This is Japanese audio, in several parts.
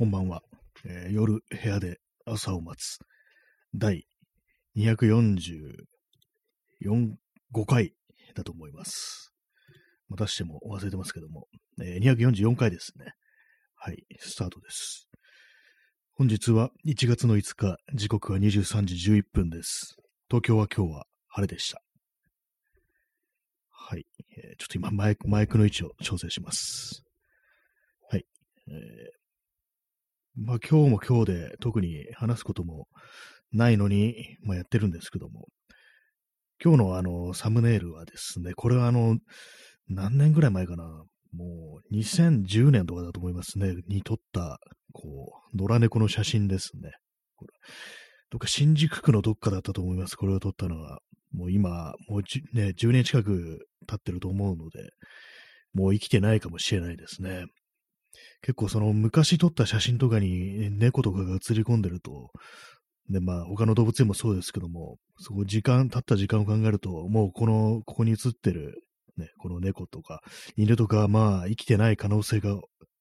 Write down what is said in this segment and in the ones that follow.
こんばんは、えー夜部屋で朝を待つ第244 5回だと思います。またしても忘れてますけども、えー244回ですね。はい、スタートです。本日は1月の5日、時刻は23時11分です。東京は今日は晴れでした。はい、えーちょっと今マイクマイクの位置を調整します。はい。えーまあ今日も今日で特に話すこともないのに、まあやってるんですけども、今日のあのサムネイルはですね、これはあの、何年ぐらい前かな、もう2010年とかだと思いますね、に撮った、こう、野良猫の写真ですね。これどっか新宿区のどっかだったと思います、これを撮ったのは。もう今、もうね、10年近く経ってると思うので、もう生きてないかもしれないですね。結構その昔撮った写真とかに猫とかが映り込んでると、で、まあ他の動物園もそうですけども、そこ時間、経った時間を考えると、もうこの、ここに写ってる、ね、この猫とか犬とか、まあ生きてない可能性が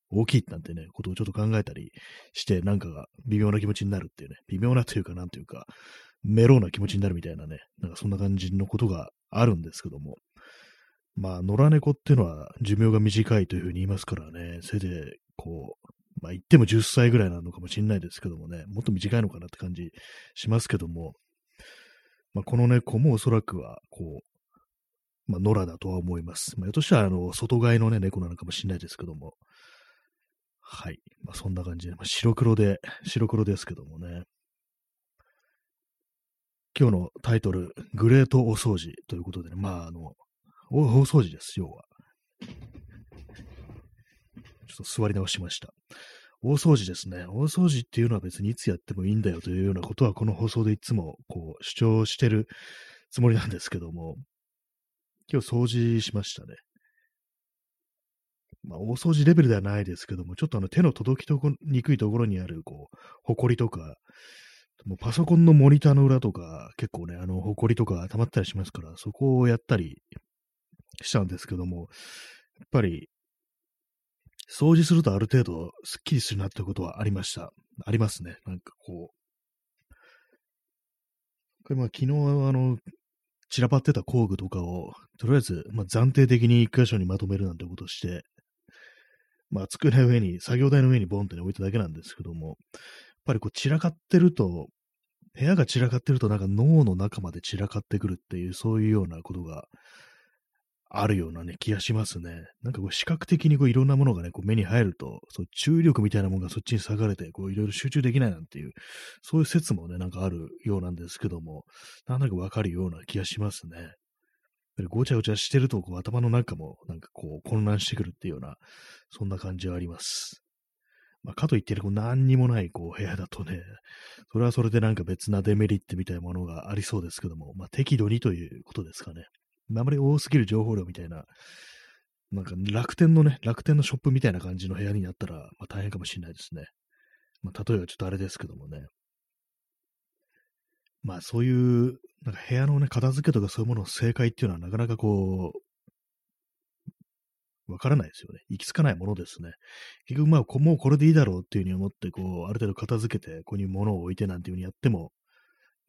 大きいなんてね、ことをちょっと考えたりして、なんかが微妙な気持ちになるっていうね、微妙なというかなんというか、メローな気持ちになるみたいなね、なんかそんな感じのことがあるんですけども、まあ、野良猫っていうのは寿命が短いというふうに言いますからね、せいぜい、こう、まあ言っても10歳ぐらいなのかもしれないですけどもね、もっと短いのかなって感じしますけども、まあこの猫もおそらくは、こう、まあ野良だとは思います。まあ、としたら、あの、外飼いのね、猫なのかもしれないですけども、はい。まあそんな感じで、まあ白黒で、白黒ですけどもね、今日のタイトル、グレートお掃除ということでね、まああの、大掃除です、要は。ちょっと座り直しました。大掃除ですね。大掃除っていうのは別にいつやってもいいんだよというようなことはこの放送でいつもこう主張してるつもりなんですけども、今日掃除しましたね。まあ大掃除レベルではないですけども、ちょっとあの手の届きとこにくいところにあるこう、ほこりとか、もうパソコンのモニターの裏とか結構ね、あの、ほこりとか溜まったりしますから、そこをやったりしたんですけども、やっぱり、掃除するとある程度スッキリするなってことはありました。ありますね。なんかこう。これまあ昨日あの、散らばってた工具とかを、とりあえず、まあ、暫定的に一箇所にまとめるなんてことして、まあ机の上に、作業台の上にボンって置いただけなんですけども、やっぱりこう散らかってると、部屋が散らかってるとなんか脳の中まで散らかってくるっていう、そういうようなことがあるようなね、気がしますね。なんかこう視覚的にこういろんなものがね、こう目に入ると、そう注意力みたいなものがそっちに下がれて、こういろいろ集中できないなんていう、そういう説もね、なんかあるようなんですけども、なんだかわかるような気がしますね。ごちゃごちゃしてると、こう頭の中もなんかこう混乱してくるっていうような、そんな感じはあります。まあ、かといってね、こう何にもないこう部屋だとね、それはそれでなんか別なデメリットみたいなものがありそうですけども、まあ適度にということですかね。あまり多すぎる情報量みたいな、なんか楽天のね、楽天のショップみたいな感じの部屋になったら、まあ大変かもしれないですね。まあ例えばちょっとあれですけどもね。まあそういう、なんか部屋のね、片付けとかそういうものの正解っていうのはなかなかこう、わからないですよね。行き着かないものですね。結局まあ、もうこれでいいだろうっていうふうに思って、こう、ある程度片付けて、ここに物を置いてなんていうふうにやっても、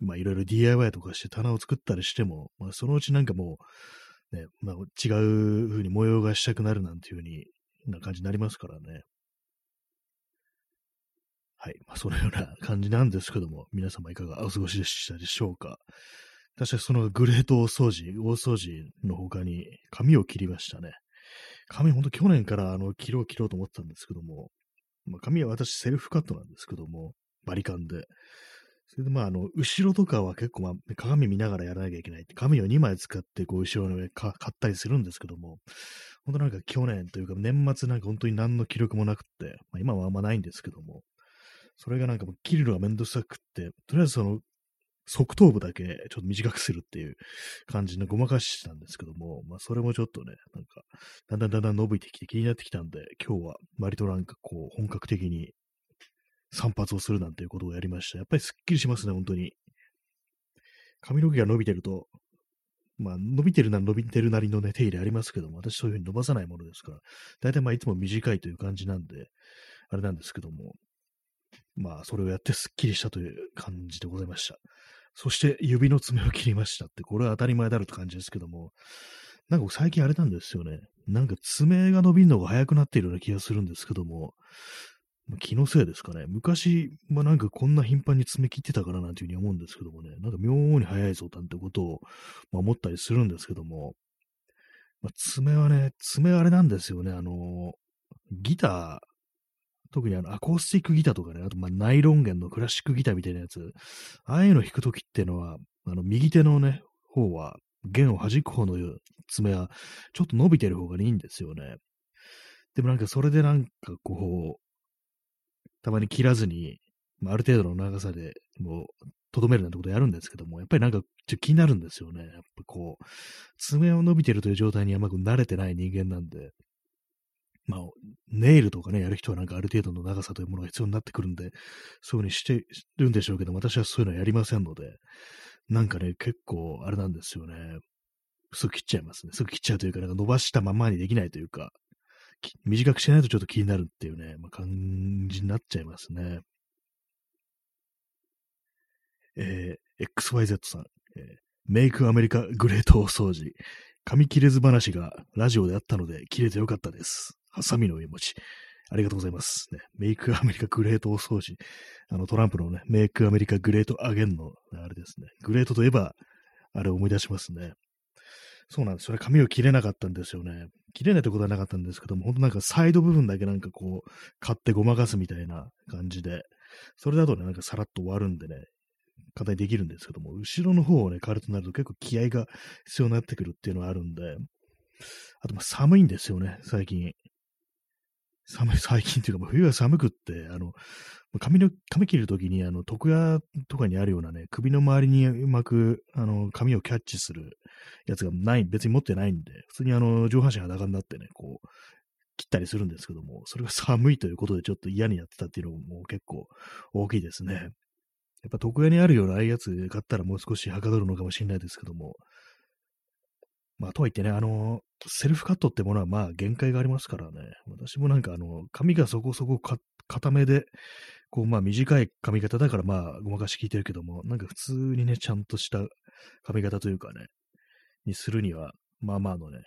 まあいろいろ DIY とかして棚を作ったりしても、まあそのうちなんかもう、ね、まあ違う風に模様がしたくなるなんていう風にな感じになりますからね。はい。まあそのような感じなんですけども、皆様いかがお過ごしでしたでしょうか。確かそのグレート大掃除、大掃除の他に髪を切りましたね。髪ほんと去年からあの切ろう切ろうと思ったんですけども、まあ、髪は私セルフカットなんですけども、バリカンで。それでまあ、あの、後ろとかは結構、まあ、鏡見ながらやらなきゃいけないって、髪を2枚使って、こう、後ろの上か買ったりするんですけども、本当なんか去年というか、年末なんか本当に何の記録もなくって、まあ、今はあんまないんですけども、それがなんかもう切るのがめんどくさくって、とりあえずその、側頭部だけちょっと短くするっていう感じのごまかししたんですけども、まあそれもちょっとね、なんか、だんだんだんだん伸びてきて気になってきたんで、今日は割となんかこう、本格的に散髪をするなんていうことをやりました。やっぱりすっきりしますね、本当に。髪の毛が伸びてると、まあ、伸びてるなら伸びてるなりのね、手入れありますけども、私そういうふうに伸ばさないものですから、大体まあ、いつも短いという感じなんで、あれなんですけども、まあ、それをやってスッキリしたという感じでございました。そして指の爪を切りましたって、これは当たり前だろうって感じですけども、なんか最近あれなんですよね。なんか爪が伸びるのが早くなっているような気がするんですけども、気のせいですかね。昔、ま、なんかこんな頻繁に爪切ってたからなんていうふうに思うんですけどもね、なんか妙に早いぞなんてことを、まあ、思ったりするんですけども、まあ、爪はね、爪あれなんですよね、あの、ギター、特にあのアコースティックギターとかね、あとまあナイロン弦のクラシックギターみたいなやつ、ああいうの弾くときっていうのは、あの右手のね、方は、弦を弾く方の爪は、ちょっと伸びてる方がいいんですよね。でもなんかそれでなんかこう、たまに切らずに、まあ、ある程度の長さでもう、とどめるなんてことやるんですけども、やっぱりなんかちょっと気になるんですよね。やっぱこう、爪を伸びてるという状態にあんまく慣れてない人間なんで、まあ、ネイルとかね、やる人はなんかある程度の長さというものが必要になってくるんで、そういうふうにしてるんでしょうけど、私はそういうのはやりませんので、なんかね、結構あれなんですよね。すぐ切っちゃいますね。すぐ切っちゃうというか、なんか伸ばしたままにできないというか、短くしないとちょっと気になるっていうね、まあ、感じになっちゃいますね。えー、XYZ さん、えー、メイクアメリカグレート大掃除。紙切れず話がラジオであったので切れてよかったです。ハサミの絵文字。ありがとうございます。ね、メイクアメリカグレート大掃除。あのトランプのね、メイクアメリカグレートアゲンの、あれですね。グレートといえば、あれを思い出しますね。そうなんです。それ髪を切れなかったんですよね。切れないってことはなかったんですけども、ほんとなんかサイド部分だけなんかこう、買ってごまかすみたいな感じで、それだとね、なんかさらっと終わるんでね、簡単にできるんですけども、後ろの方をね、刈るとなると結構気合が必要になってくるっていうのがあるんで、あとま寒いんですよね、最近。寒い、最近っていうか、冬は寒くって、あの、髪の、髪切るときに、あの、床屋とかにあるようなね、首の周りにうまく、あの、髪をキャッチするやつがない、別に持ってないんで、普通にあの、上半身裸になってね、こう、切ったりするんですけども、それが寒いということでちょっと嫌になってたっていうのも結構大きいですね。やっぱ床屋にあるようなああいうやつ買ったらもう少しはかどるのかもしれないですけども、まあ、とはいってね、あの、セルフカットってものはまあ限界がありますからね。私もなんかあの、髪がそこそこ固めで、こうまあ短い髪型だからまあごまかし聞いてるけども、なんか普通にね、ちゃんとした髪型というかね、にするには、まあまあのね、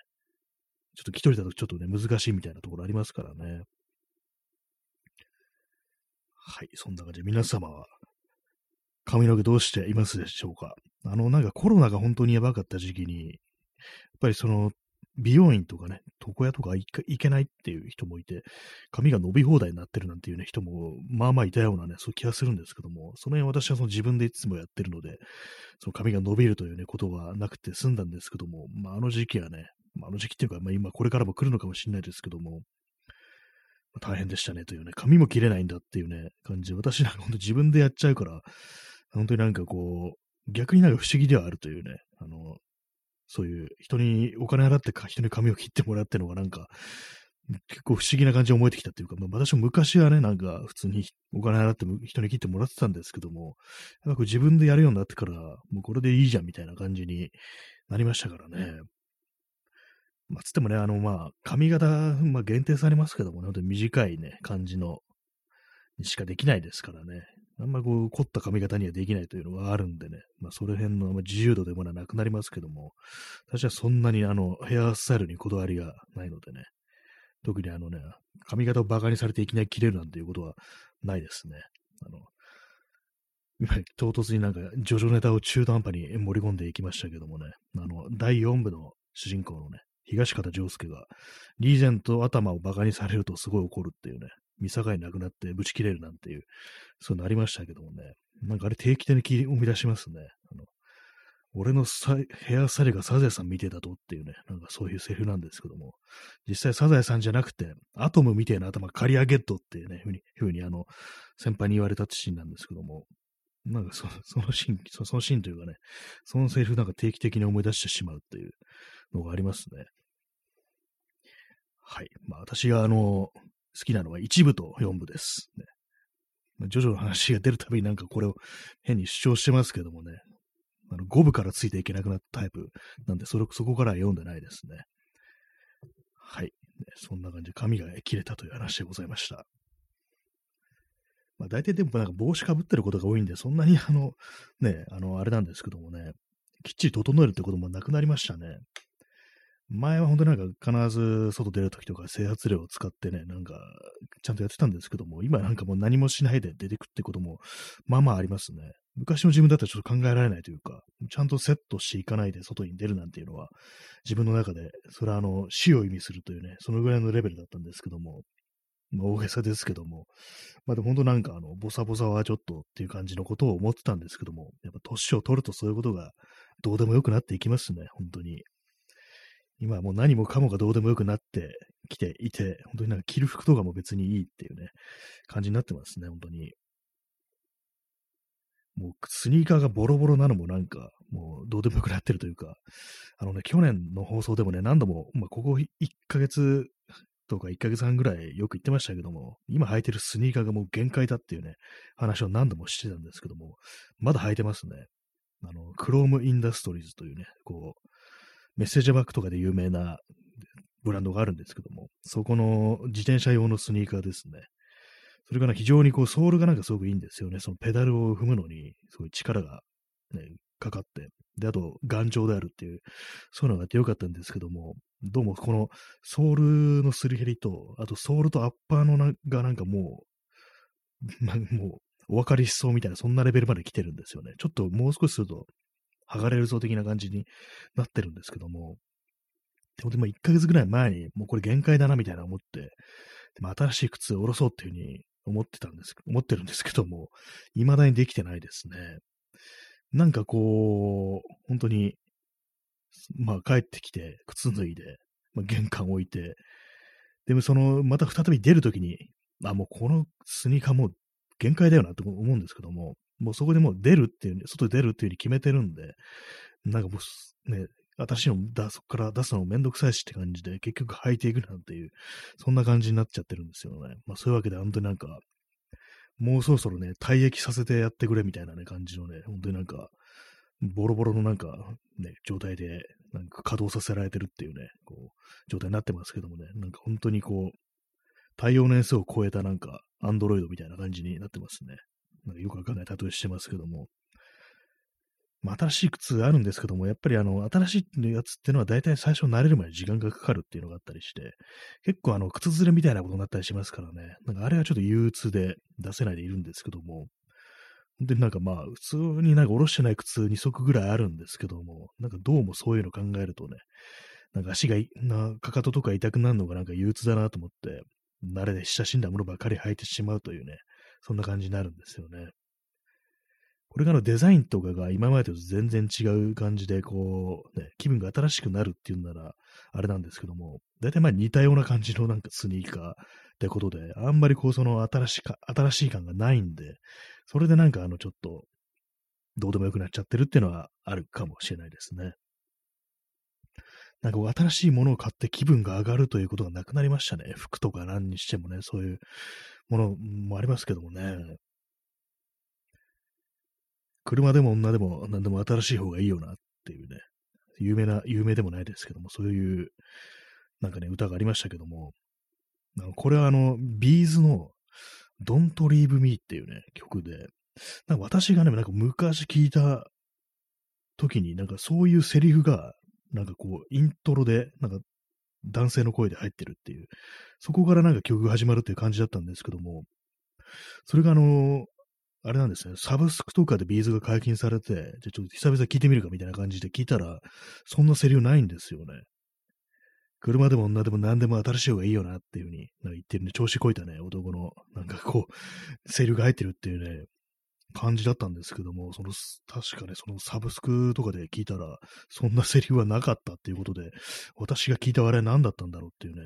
ちょっと一人だとちょっとね、難しいみたいなところありますからね。はい、そんな感じで皆様は髪の毛どうしていますでしょうかあの、なんかコロナが本当にやばかった時期に、やっぱりその、美容院とかね、床屋とか行けないっていう人もいて、髪が伸び放題になってるなんていうね、人も、まあまあいたようなね、そういう気がするんですけども、その辺私はその自分でいつもやってるので、その髪が伸びるというね、ことはなくて済んだんですけども、まああの時期はね、まあ、あの時期っていうか、まあ今これからも来るのかもしれないですけども、まあ、大変でしたねというね、髪も切れないんだっていうね、感じで、私なんか本当自分でやっちゃうから、本当になんかこう、逆になんか不思議ではあるというね、あの、そういう人にお金払って人に髪を切ってもらってるのがなんか、結構不思議な感じに思えてきたっていうか、まあ、私も昔はね、なんか普通にお金払って人に切ってもらってたんですけども、やっぱ自分でやるようになってから、もうこれでいいじゃんみたいな感じになりましたからね。まあ、つってもね、あの、まあ、髪型、まあ、限定されますけどもね、本当に短いね、感じの、にしかできないですからね。あんまりこう、凝った髪型にはできないというのがあるんでね、まあ、その辺の自由度でもなくなりますけども、私はそんなにあの、ヘアスタイルにこだわりがないのでね、特にあのね、髪型をバカにされていきなり切れるなんていうことはないですね。あの、今、唐突になんか、ジョジョネタを中途半端に盛り込んでいきましたけどもね、あの、第4部の主人公のね、東方丈介が、リーゼント頭をバカにされるとすごい怒るっていうね、見境なくなってブチ切れるなんていう、そういうのありましたけどもね。なんかあれ定期的に切り生み出しますね。あの俺のヘアスタイルがサザエさん見てたとっていうね、なんかそういうセリフなんですけども、実際サザエさんじゃなくて、アトムみたいな頭刈り上げっとっていうね、ふうに、ふうにあの、先輩に言われたってシーンなんですけども、なんかそそのシーンそ、そのシーンというかね、そのセリフなんか定期的に思い出してしまうっていうのがありますね。はい。まあ私があの、好きなのは1部と4部です。ね。ま、ジョジョの話が出るたびになんかこれを変に主張してますけどもね、あの5部からついていけなくなったタイプなんで、それ、そこからは読んでないですね。はい。そんな感じで髪が切れたという話でございました。まあ、大体でもなんか帽子かぶってることが多いんで、そんなに あの、ね、あの、あれなんですけどもね、きっちり整えるってこともなくなりましたね。前は本当になんか必ず外出るときとか整髪料を使ってね、なんかちゃんとやってたんですけども、今なんかもう何もしないで出てくってこともまあまあありますね。昔の自分だったらちょっと考えられないというか、ちゃんとセットしていかないで外に出るなんていうのは、自分の中で、それはあの、死を意味するというね、そのぐらいのレベルだったんですけども、まあ、大げさですけども、まあ、でも本当なんかあの、ボサボサはちょっとっていう感じのことを思ってたんですけども、やっぱ年を取るとそういうことがどうでもよくなっていきますね、本当に。今はもう何もかもがどうでもよくなってきていて、本当になんか着る服とかも別にいいっていうね、感じになってますね、本当に。もうスニーカーがボロボロなのもなんか、もうどうでもよくなってるというか、あのね、去年の放送でもね、何度も、まあ、ここ1ヶ月とか1ヶ月半ぐらいよく言ってましたけども、今履いてるスニーカーがもう限界だっていうね、話を何度もしてたんですけども、まだ履いてますね。あの、クロームインダストリーズというね、こう、メッセージバッグとかで有名なブランドがあるんですけども、そこの自転車用のスニーカーですね。それから非常にこう、ソールがなんかすごくいいんですよね。そのペダルを踏むのに、すごい力がね、かかって。で、あと、頑丈であるっていう、そういうのがあってよかったんですけども、どうもこのソールのすり減りと、あとソールとアッパーのながなんかもう、ま、もう、お分かりしそうみたいな、そんなレベルまで来てるんですよね。ちょっともう少しすると、剥がれるぞ的な感じになってるんですけども、でもでも1ヶ月ぐらい前に、もうこれ限界だなみたいな思って、でも新しい靴を下ろそうっていうふうに思ってたんです、思ってるんですけども、未だにできてないですね。なんかこう、本当に、まあ帰ってきて、靴脱いで、まあ、玄関置いて、でもその、また再び出るときに、あ、もうこのスニーカーもう限界だよなと思うんですけども、もうそこでもう出るっていう、外で出るっていうふうに決めてるんで、なんかもう、ね、私のだ、そこから出すのもめんどくさいしって感じで、結局履いていくなんていう、そんな感じになっちゃってるんですよね。まあそういうわけで、本当になんか、もうそろそろね、退役させてやってくれみたいなね、感じのね、本当になんか、ボロボロのなんか、ね、状態で、なんか稼働させられてるっていうね、こう、状態になってますけどもね、なんか本当にこう、対応年数を超えたなんか、アンドロイドみたいな感じになってますね。なんかよくわかんない例えしてますけども。まあ、新しい靴あるんですけども、やっぱりあの、新しいやつっていうのは大体最初慣れるまで時間がかかるっていうのがあったりして、結構あの、靴ずれみたいなことになったりしますからね。なんかあれはちょっと憂鬱で出せないでいるんですけども、で、なんかまあ、普通になんか下ろしてない靴2足ぐらいあるんですけども、なんかどうもそういうの考えるとね、なんか足がな、かかととか痛くなるのがなんか憂鬱だなと思って、慣れで親しんだものばかり履いてしまうというね、そんな感じになるんですよね。これからのデザインとかが今までと全然違う感じで、こう、ね、気分が新しくなるっていうんなら、あれなんですけども、大体まあ似たような感じのなんかスニーカーってことで、あんまりこうその新しか、新しい感がないんで、それでなんかあのちょっと、どうでもよくなっちゃってるっていうのはあるかもしれないですね。なんか新しいものを買って気分が上がるということがなくなりましたね。服とか何にしてもね、そういうものもありますけどもね。車でも女でも何でも新しい方がいいよなっていうね、有名な、有名でもないですけども、そういう、なんかね、歌がありましたけども、これはあの、ビーズの Don't Leave Me っていうね、曲で、なんか私がね、なんか昔聞いた時に、なんかそういうセリフが、なんかこう、イントロで、なんか男性の声で入ってるっていう、そこからなんか曲が始まるっていう感じだったんですけども、それがあの、あれなんですね、サブスクとかでビーズが解禁されて、じゃちょっと久々聞いてみるかみたいな感じで聞いたら、そんなセリフないんですよね。車でも女でも何でも新しい方がいいよなっていう風に言ってるね、調子こいたね、男の、なんかこう、セリフが入ってるっていうね、感じだったんですけども、その、確かね、そのサブスクとかで聞いたら、そんなセリフはなかったっていうことで、私が聞いたあれ何だったんだろうっていうね、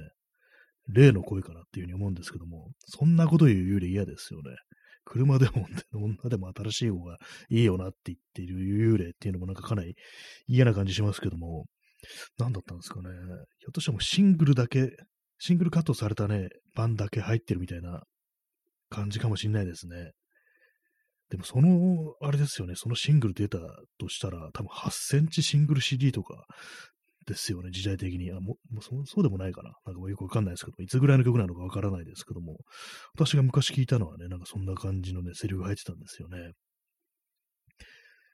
例の声かなっていうふうに思うんですけども、そんなこと言うより嫌ですよね。車でも女でも新しい方がいいよなって言っている幽霊っていうのもなんかかなり嫌な感じしますけども、何だったんですかね。ひょっとしてもシングルだけ、シングルカットされたね、版だけ入ってるみたいな感じかもしんないですね。でもその、あれですよね、そのシングル出たとしたら、多分8センチシングル CD とかですよね、時代的に。あもそうでもないかな。なんかよくわかんないですけどいつぐらいの曲なのかわからないですけども、私が昔聞いたのはね、なんかそんな感じのね、セリフが入ってたんですよね。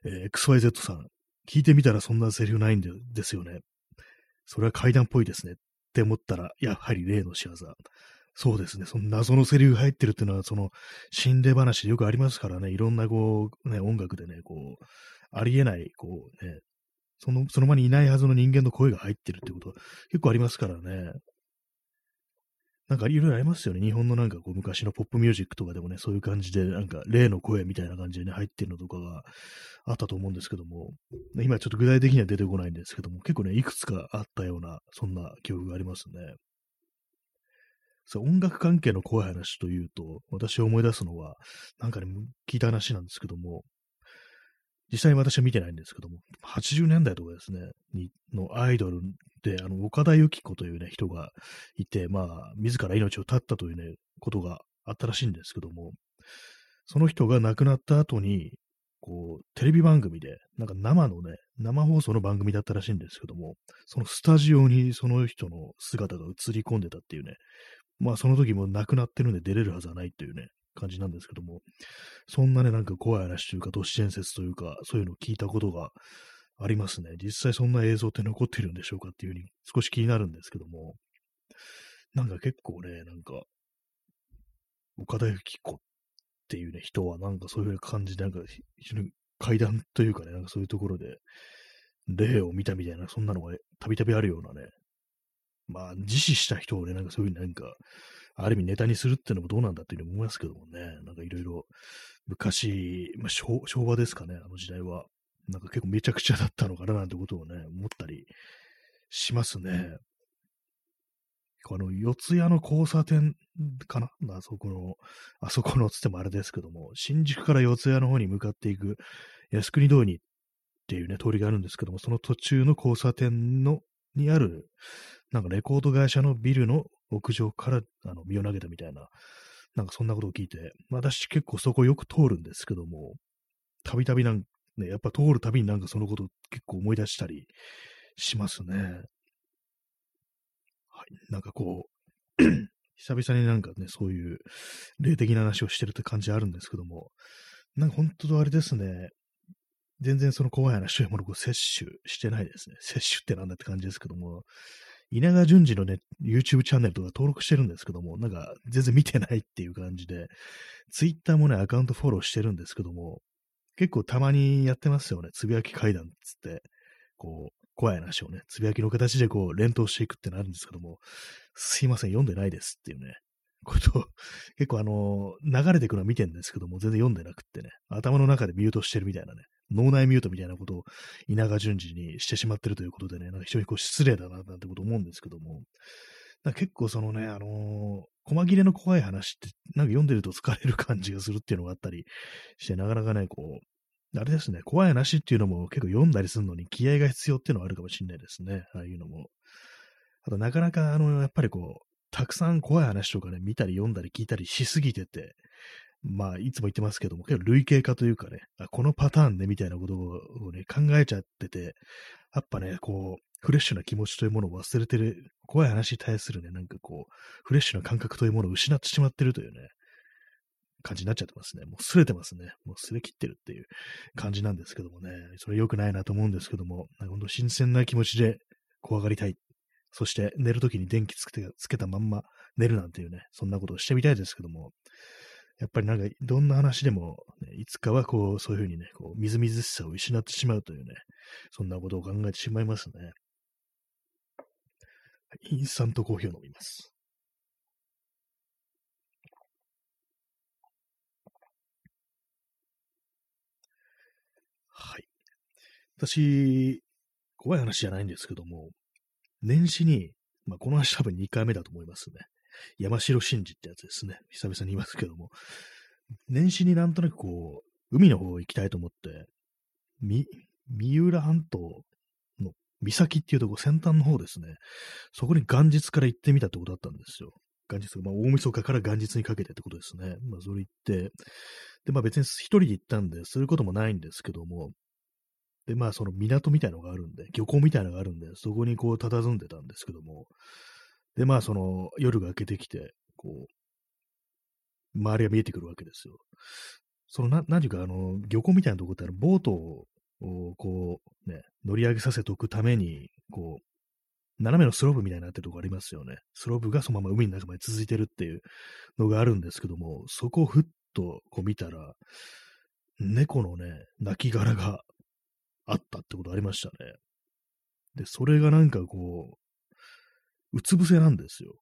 えー、XYZ さん、聞いてみたらそんなセリフないんでですよね。それは階段っぽいですね。って思ったら、やはり例の仕業。そうですね。その謎のセリフ入ってるっていうのは、その心霊話でよくありますからね、いろんなこう、ね、音楽でね、こう、ありえない、こうね、その、その場にいないはずの人間の声が入ってるってこと結構ありますからね。なんかいろいろありますよね。日本のなんかこう昔のポップミュージックとかでもね、そういう感じで、なんか例の声みたいな感じでね、入ってるのとかがあったと思うんですけども、今ちょっと具体的には出てこないんですけども、結構ね、いくつかあったような、そんな記憶がありますね。さ音楽関係の怖い話というと、私思い出すのは、なんかね、聞いた話なんですけども、実際に私は見てないんですけども、80年代とかですね、にのアイドルで、あの、岡田由紀子というね、人がいて、まあ、自ら命を絶ったというね、ことがあったらしいんですけども、その人が亡くなった後に、こう、テレビ番組で、なんか生のね、生放送の番組だったらしいんですけども、そのスタジオにその人の姿が映り込んでたっていうね、まあその時も亡くなってるんで出れるはずはないっていうね、感じなんですけども、そんなね、なんか怖い話というか、都市伝説というか、そういうのを聞いたことがありますね。実際そんな映像って残ってるんでしょうかっていうふうに少し気になるんですけども、なんか結構ね、なんか、岡田由紀子っていうね、人はなんかそういう感じで、なんか非常に階段というかね、なんかそういうところで、霊を見たみたいな、そんなのがたびたびあるようなね、まあ、自死した人をね、なんかそういうなんか、ある意味ネタにするっていうのもどうなんだっていうふうに思いますけどもね、なんかいろいろ、昔、まあ昭、和ですかね、あの時代は。なんか結構めちゃくちゃだったのかななんてことをね、思ったりしますね。あの、四谷の交差点かな？あそこの、あそこのつってもあれですけども、新宿から四谷の方に向かっていく靖国通りっていうね、通りがあるんですけども、その途中の交差点の、にある、なんかレコード会社のビルの屋上からあの身を投げたみたいな、なんかそんなことを聞いて、私結構そこよく通るんですけども、たびたびなんね、やっぱ通るたびになんかそのこと結構思い出したりしますね。はい。なんかこう 久々になんかね、そういう霊的な話をしてるって感じあるんですけども、なんか本当あれですね、全然その怖い話というものを摂取してないですね。摂取ってなんだって感じですけども、稲川淳二のね、YouTube チャンネルとか登録してるんですけども、なんか全然見てないっていう感じで、Twitter もね、アカウントフォローしてるんですけども、結構たまにやってますよね。つぶやき階段つって、こう、怖い話をね、つぶやきの形でこう、連投していくってなるんですけども、すいません、読んでないですっていうね、ことを、結構あの、流れてくのは見てるんですけども、全然読んでなくってね、頭の中でミュートしてるみたいなね、脳内ミュートみたいなことを稲川淳二にしてしまってるということでね、なんか非常にこう失礼だな、なんてこと思うんですけども、結構そのね、あのー、細切れの怖い話って、なんか読んでると疲れる感じがするっていうのがあったりして、なかなかね、こう、あれですね、怖い話っていうのも結構読んだりするのに気合が必要っていうのはあるかもしれないですね。ああいうのも。あと、なかなか、あの、やっぱりこう、たくさん怖い話とかね、見たり読んだり聞いたりしすぎてて、まあ、いつも言ってますけども、結構類型化というかね、このパターンでみたいなことをね、考えちゃってて、やっぱね、こう、フレッシュな気持ちというものを忘れてる、怖い話に対するね、なんかこう、フレッシュな感覚というものを失ってしまってるというね、感じになっちゃってますね。もう擦れてますね。もう擦れ切ってるっていう感じなんですけどもね、それ良くないなと思うんですけども、なんか本当新鮮な気持ちで怖がりたい。そして寝るときに電気つけてつけたまんま寝るなんていうね、そんなことをしてみたいですけども、やっぱりなんか、どんな話でも、ね、いつかはこう、そういうふうにね、こう、みずみずしさを失ってしまうというね、そんなことを考えてしまいますね。インスタントコーヒーを飲みます。はい。私、怖い話じゃないんですけども、年始に、まあ、この話多分2回目だと思いますね。山城真司ってやつですね。久々に言いますけども。年始になんとなくこう、海の方行きたいと思って、み、三浦半島の岬っていうとこ先端の方ですね。そこに元日から行ってみたってことだったんですよ。元日、まあ大晦日から元日にかけてってことですね。まあそれ行って、で、まあ別に一人で行ったんで、そういうこともないんですけども、で、まあ、その港みたいのがあるんで、漁港みたいのがあるんで、そこにこう、佇んでたんですけども、で、まあ、その、夜が明けてきて、こう、周りが見えてくるわけですよ。その、な、何ていうか、あの、漁港みたいなとこってあの、ボートを、こう、ね、乗り上げさせておくために、こう、斜めのスロープみたいになってるとこありますよね。スロープがそのまま海の中まで続いてるっていうのがあるんですけども、そこをふっとこう見たら、猫のね、亡骸があったってことありましたね。で、それがなんかこうう、つ伏せなんですよ。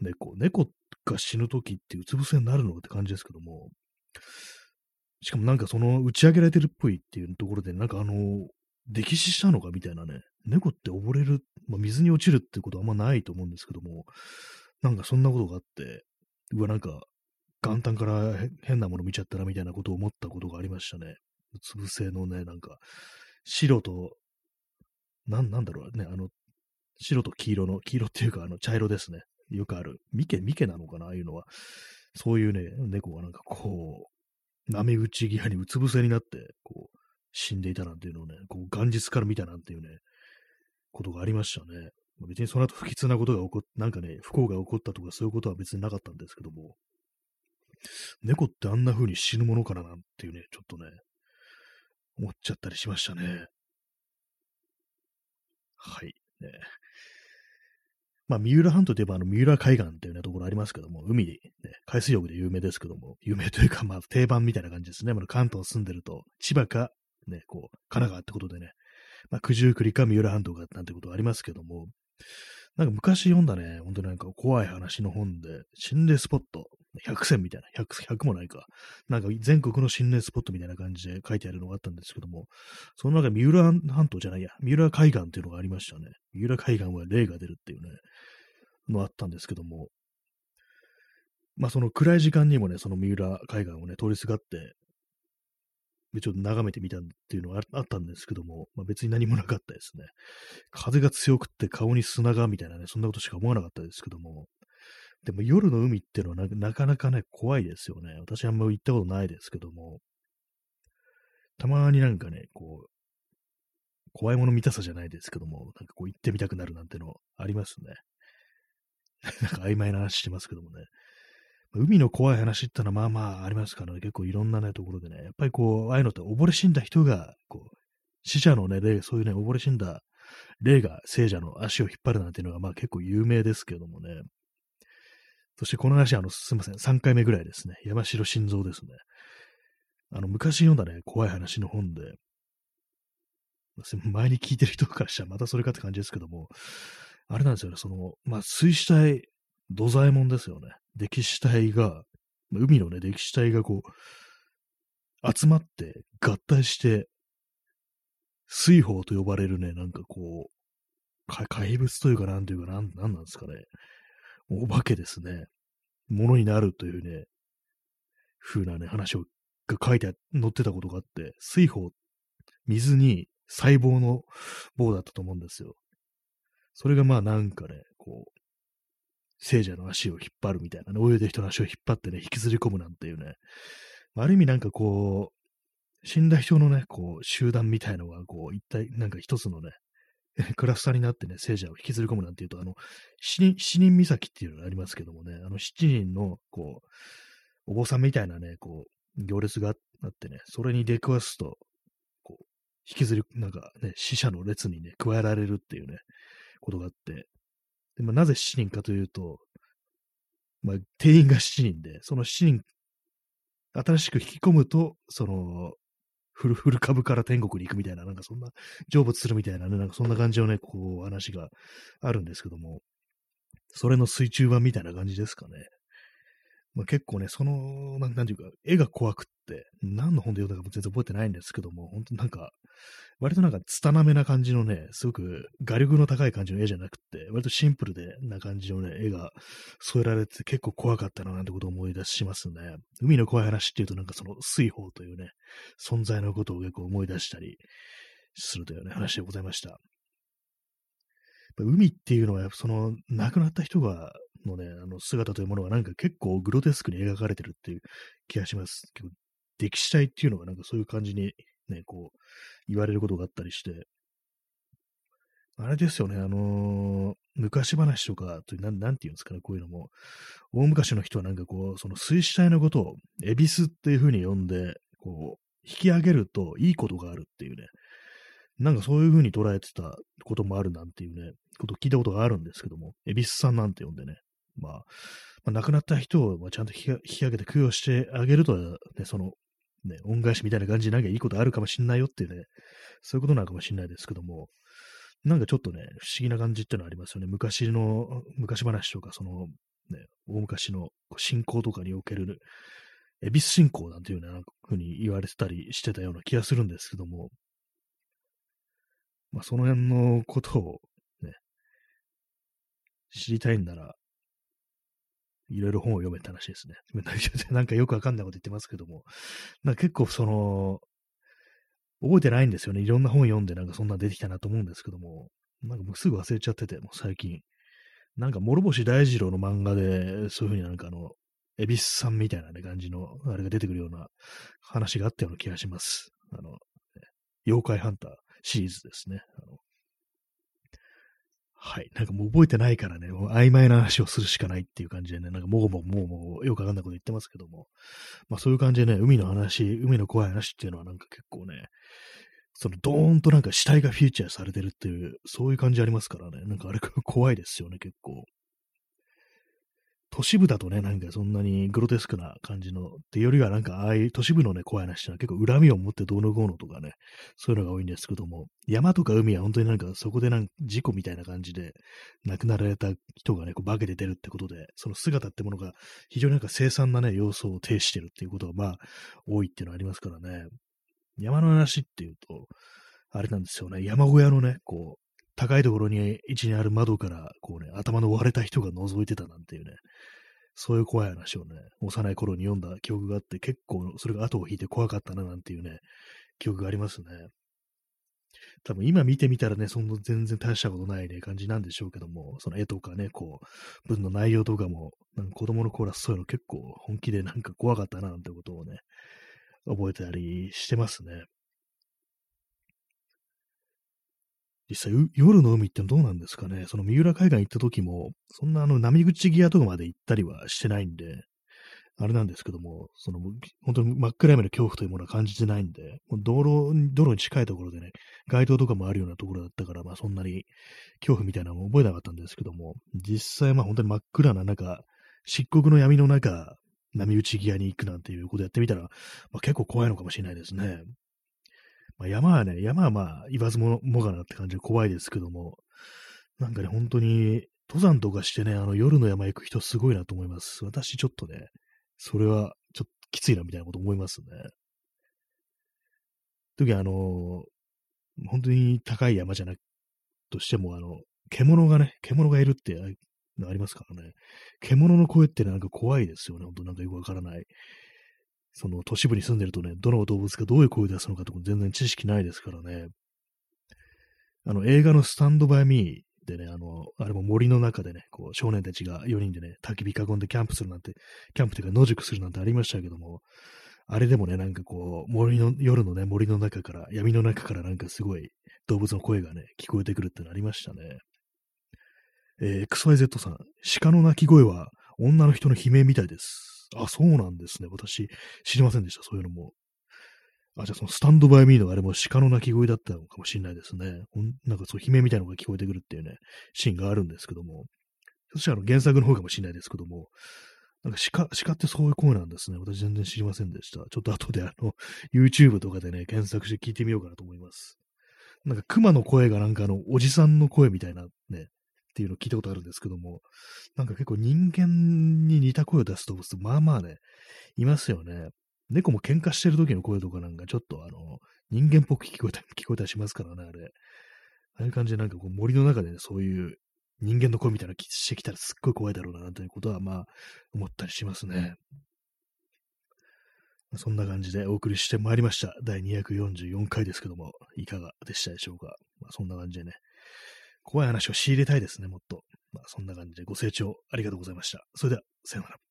猫。猫が死ぬときってうつ伏せになるのって感じですけども、しかもなんかその打ち上げられてるっぽいっていうところで、なんかあの、溺死したのかみたいなね、猫って溺れる、まあ、水に落ちるってことはあんまないと思うんですけども、なんかそんなことがあって、うわ、なんか元旦から変なもの見ちゃったなみたいなことを思ったことがありましたね。うつ伏せのね、なんか、白と、なん、なんだろうね、あの、白と黄色の、黄色っていうか、あの、茶色ですね。よくある。ミケ、ミケなのかなああいうのは。そういうね、猫がなんかこう、波打ち際にうつ伏せになって、こう、死んでいたなんていうのをね、こう、元日から見たなんていうね、ことがありましたね。別にその後不吉なことが起こっ、なんかね、不幸が起こったとかそういうことは別になかったんですけども、猫ってあんな風に死ぬものかななんていうね、ちょっとね、思っちゃったりしましたね。はい。ね、まあ、三浦半島といえば、あの、三浦海岸っていうね、ところありますけども、海、ね、海水浴で有名ですけども、有名というか、まあ、定番みたいな感じですね。まあ、関東住んでると、千葉か、ね、こう、神奈川ってことでね、まあ、九十九里か三浦半島かなんてことありますけども、なんか昔読んだね、本当になんか怖い話の本で、心霊スポット、100選みたいな、100、100もないか。なんか全国の心霊スポットみたいな感じで書いてあるのがあったんですけども、その中で三浦半島じゃないや、三浦海岸っていうのがありましたね。三浦海岸は霊が出るっていうね、のあったんですけども、まあその暗い時間にもね、その三浦海岸をね、通りすがって、ちょっと眺めてみたっていうのがあったんですけども、まあ、別に何もなかったですね。風が強くって顔に砂がみたいなね、そんなことしか思わなかったですけども、でも夜の海ってのはなかなかね、怖いですよね。私あんま行ったことないですけども、たまになんかね、こう、怖いもの見たさじゃないですけども、なんかこう行ってみたくなるなんてのありますね。なんか曖昧な話してますけどもね。海の怖い話ってのはまあまあありますからね、結構いろんなね、ところでね、やっぱりこう、ああいうのって溺れ死んだ人が、こう、死者のね、霊、そういうね、溺れ死んだ霊が聖者の足を引っ張るなんていうのがまあ結構有名ですけどもね。そしてこの話、あの、すいません、3回目ぐらいですね。山城心臓ですね。あの、昔読んだね、怖い話の本で、前に聞いてる人からしたらまたそれかって感じですけども、あれなんですよね、その、まあ、水死体、土左衛門ですよね。歴史体が、海のね、歴史体がこう、集まって合体して、水泡と呼ばれるね、なんかこう、怪物というかなんというかなん、なんなんですかね。お化けですね。ものになるというね、風なね、話を、が書いて、載ってたことがあって、水泡、水に細胞の棒だったと思うんですよ。それがまあなんかね、こう、聖者の足を引っ張るみたいなね、泳いで人の足を引っ張ってね、引きずり込むなんていうね、ある意味なんかこう、死んだ人のね、こう、集団みたいのが、こう、一体、なんか一つのね、クラスターになってね、聖者を引きずり込むなんていうと、あの、死人、死人岬っていうのがありますけどもね、あの七人の、こう、お坊さんみたいなね、こう、行列があってね、それに出くわすと、こう、引きずり、なんかね、死者の列にね、加えられるっていうね、ことがあって、で、まあ、なぜ7人かというと、まあ、定員が7人で、その7人、新しく引き込むと、その、フルフル株から天国に行くみたいな、なんかそんな、成仏するみたいなね、なんかそんな感じのね、こう、話があるんですけども、それの水中版みたいな感じですかね。まあ、結構ね、その、なんていうか、絵が怖くっ、何の本で読んだかも全然覚えてないんですけども、本当なんか、割となんか、拙めな感じのね、すごく画力の高い感じの絵じゃなくて、割とシンプルでな感じのね、絵が添えられて結構怖かったななんてことを思い出しますね。海の怖い話っていうとなんかその水泡というね、存在のことを結構思い出したりするというね、話でございました。海っていうのは、その、亡くなった人が、のね、あの姿というものがなんか結構グロテスクに描かれてるっていう気がします。歴史体っていうのがなんかそういう感じにね、こう、言われることがあったりして、あれですよね、あのー、昔話とか、となんなんて言うんですかね、こういうのも。大昔の人はなんかこう、その水死体のことを、エビスっていう風に呼んで、こう、引き上げるといいことがあるっていうね、なんかそういう風に捉えてたこともあるなんていうね、ことを聞いたことがあるんですけども、エビスさんなんて呼んでね、まあ、まあ、亡くなった人をちゃんと引き上げて供養してあげると、ね、その、ね、恩返しみたいな感じでなきゃいいことあるかもしんないよっていうね、そういうことなのかもしんないですけども、なんかちょっとね、不思議な感じっていうのはありますよね。昔の、昔話とか、その、ね、大昔の信仰とかにおける、恵比寿信仰なんていうようなふうに言われてたりしてたような気がするんですけども、まあ、その辺のことをね、知りたいんなら、いろいろ本を読めって話ですね。なんかよくわかんないこと言ってますけども、なんか結構その、覚えてないんですよね。いろんな本読んでなんかそんな出てきたなと思うんですけども、なんかもうすぐ忘れちゃってて、もう最近。なんか諸星大二郎の漫画で、そういうふうになんかあの、恵比寿さんみたいなね、感じの、あれが出てくるような話があったような気がします。あの、妖怪ハンターシリーズですね。はい。なんかもう覚えてないからね、曖昧な話をするしかないっていう感じでね、なんかもうもうもうもごよくわかんないこと言ってますけども、まあそういう感じでね、海の話、海の怖い話っていうのはなんか結構ね、そのドーンとなんか死体がフィーチャーされてるっていう、そういう感じありますからね、なんかあれ怖いですよね、結構。都市部だとね、なんかそんなにグロテスクな感じの、ってよりはなんかああいう都市部のね、怖い話ってのは結構恨みを持ってどうのこうのとかね、そういうのが多いんですけども、山とか海は本当になんかそこでなんか事故みたいな感じで亡くなられた人がね、こう化けて出るってことで、その姿ってものが非常になんか凄惨なね、様相を呈してるっていうことがまあ多いっていうのはありますからね。山の話っていうと、あれなんですよね、山小屋のね、こう、高いところに位置にある窓から、こうね、頭の割れた人が覗いてたなんていうね、そういう怖い話をね、幼い頃に読んだ記憶があって、結構それが後を引いて怖かったななんていうね、記憶がありますね。多分今見てみたらね、そんな全然大したことないね、感じなんでしょうけども、その絵とかね、こう、文の内容とかも、なんか子供の頃はそういうの結構本気でなんか怖かったななんてことをね、覚えたりしてますね。実際、夜の海ってどうなんですかね？その三浦海岸行った時も、そんなあの波口際とかまで行ったりはしてないんで、あれなんですけども、その本当に真っ暗闇の恐怖というものは感じてないんで、もう道路、道路に近いところでね、街灯とかもあるようなところだったから、まあそんなに恐怖みたいなのも覚えなかったんですけども、実際まあ本当に真っ暗な中、漆黒の闇の中、波打ち際に行くなんていうことやってみたら、まあ、結構怖いのかもしれないですね。まあ、山はね、山はまあ、言わずももがなって感じで怖いですけども、なんかね、本当に、登山とかしてね、あの、夜の山行く人すごいなと思います。私ちょっとね、それは、ちょっときついなみたいなこと思いますね。時あの、本当に高い山じゃなくとしても、あの、獣がね、獣がいるってありますからね。獣の声ってなんか怖いですよね。本当なんかよくわからない。その都市部に住んでるとね、どの動物がどういう声を出すのかとか全然知識ないですからね。あの、映画のスタンドバイミーでね、あの、あれも森の中でね、こう、少年たちが4人でね、焚き火囲んでキャンプするなんて、キャンプというか野宿するなんてありましたけども、あれでもね、なんかこう、森の、夜のね、森の中から、闇の中からなんかすごい動物の声がね、聞こえてくるってのありましたね。えー、XYZ さん、鹿の鳴き声は女の人の悲鳴みたいです。あ、そうなんですね。私、知りませんでした。そういうのも。あ、じゃあそのスタンドバイミーのあれも鹿の鳴き声だったのかもしれないですね。なんかそう悲鳴みたいなのが聞こえてくるっていうね、シーンがあるんですけども。そしたらあの原作の方かもしれないですけども、なんか鹿、鹿ってそういう声なんですね。私全然知りませんでした。ちょっと後であの、YouTube とかでね、検索して聞いてみようかなと思います。なんか熊の声がなんかあの、おじさんの声みたいなね、っていうのを聞いたことあるんですけども、なんか結構人間に似た声を出す動物まあまあね、いますよね。猫も喧嘩してる時の声とかなんかちょっとあの、人間っぽく聞こえた、聞こえたりしますからね、あれ。ああいう感じでなんかこう森の中でね、そういう人間の声みたいなのしてきたらすっごい怖いだろうな、なんていうことはまあ思ったりしますね。そんな感じでお送りしてまいりました。第244回ですけども、いかがでしたでしょうか？まあ、そんな感じでね、怖い話を仕入れたいですね、もっと。まあ、そんな感じでご清聴ありがとうございました。それでは、さようなら。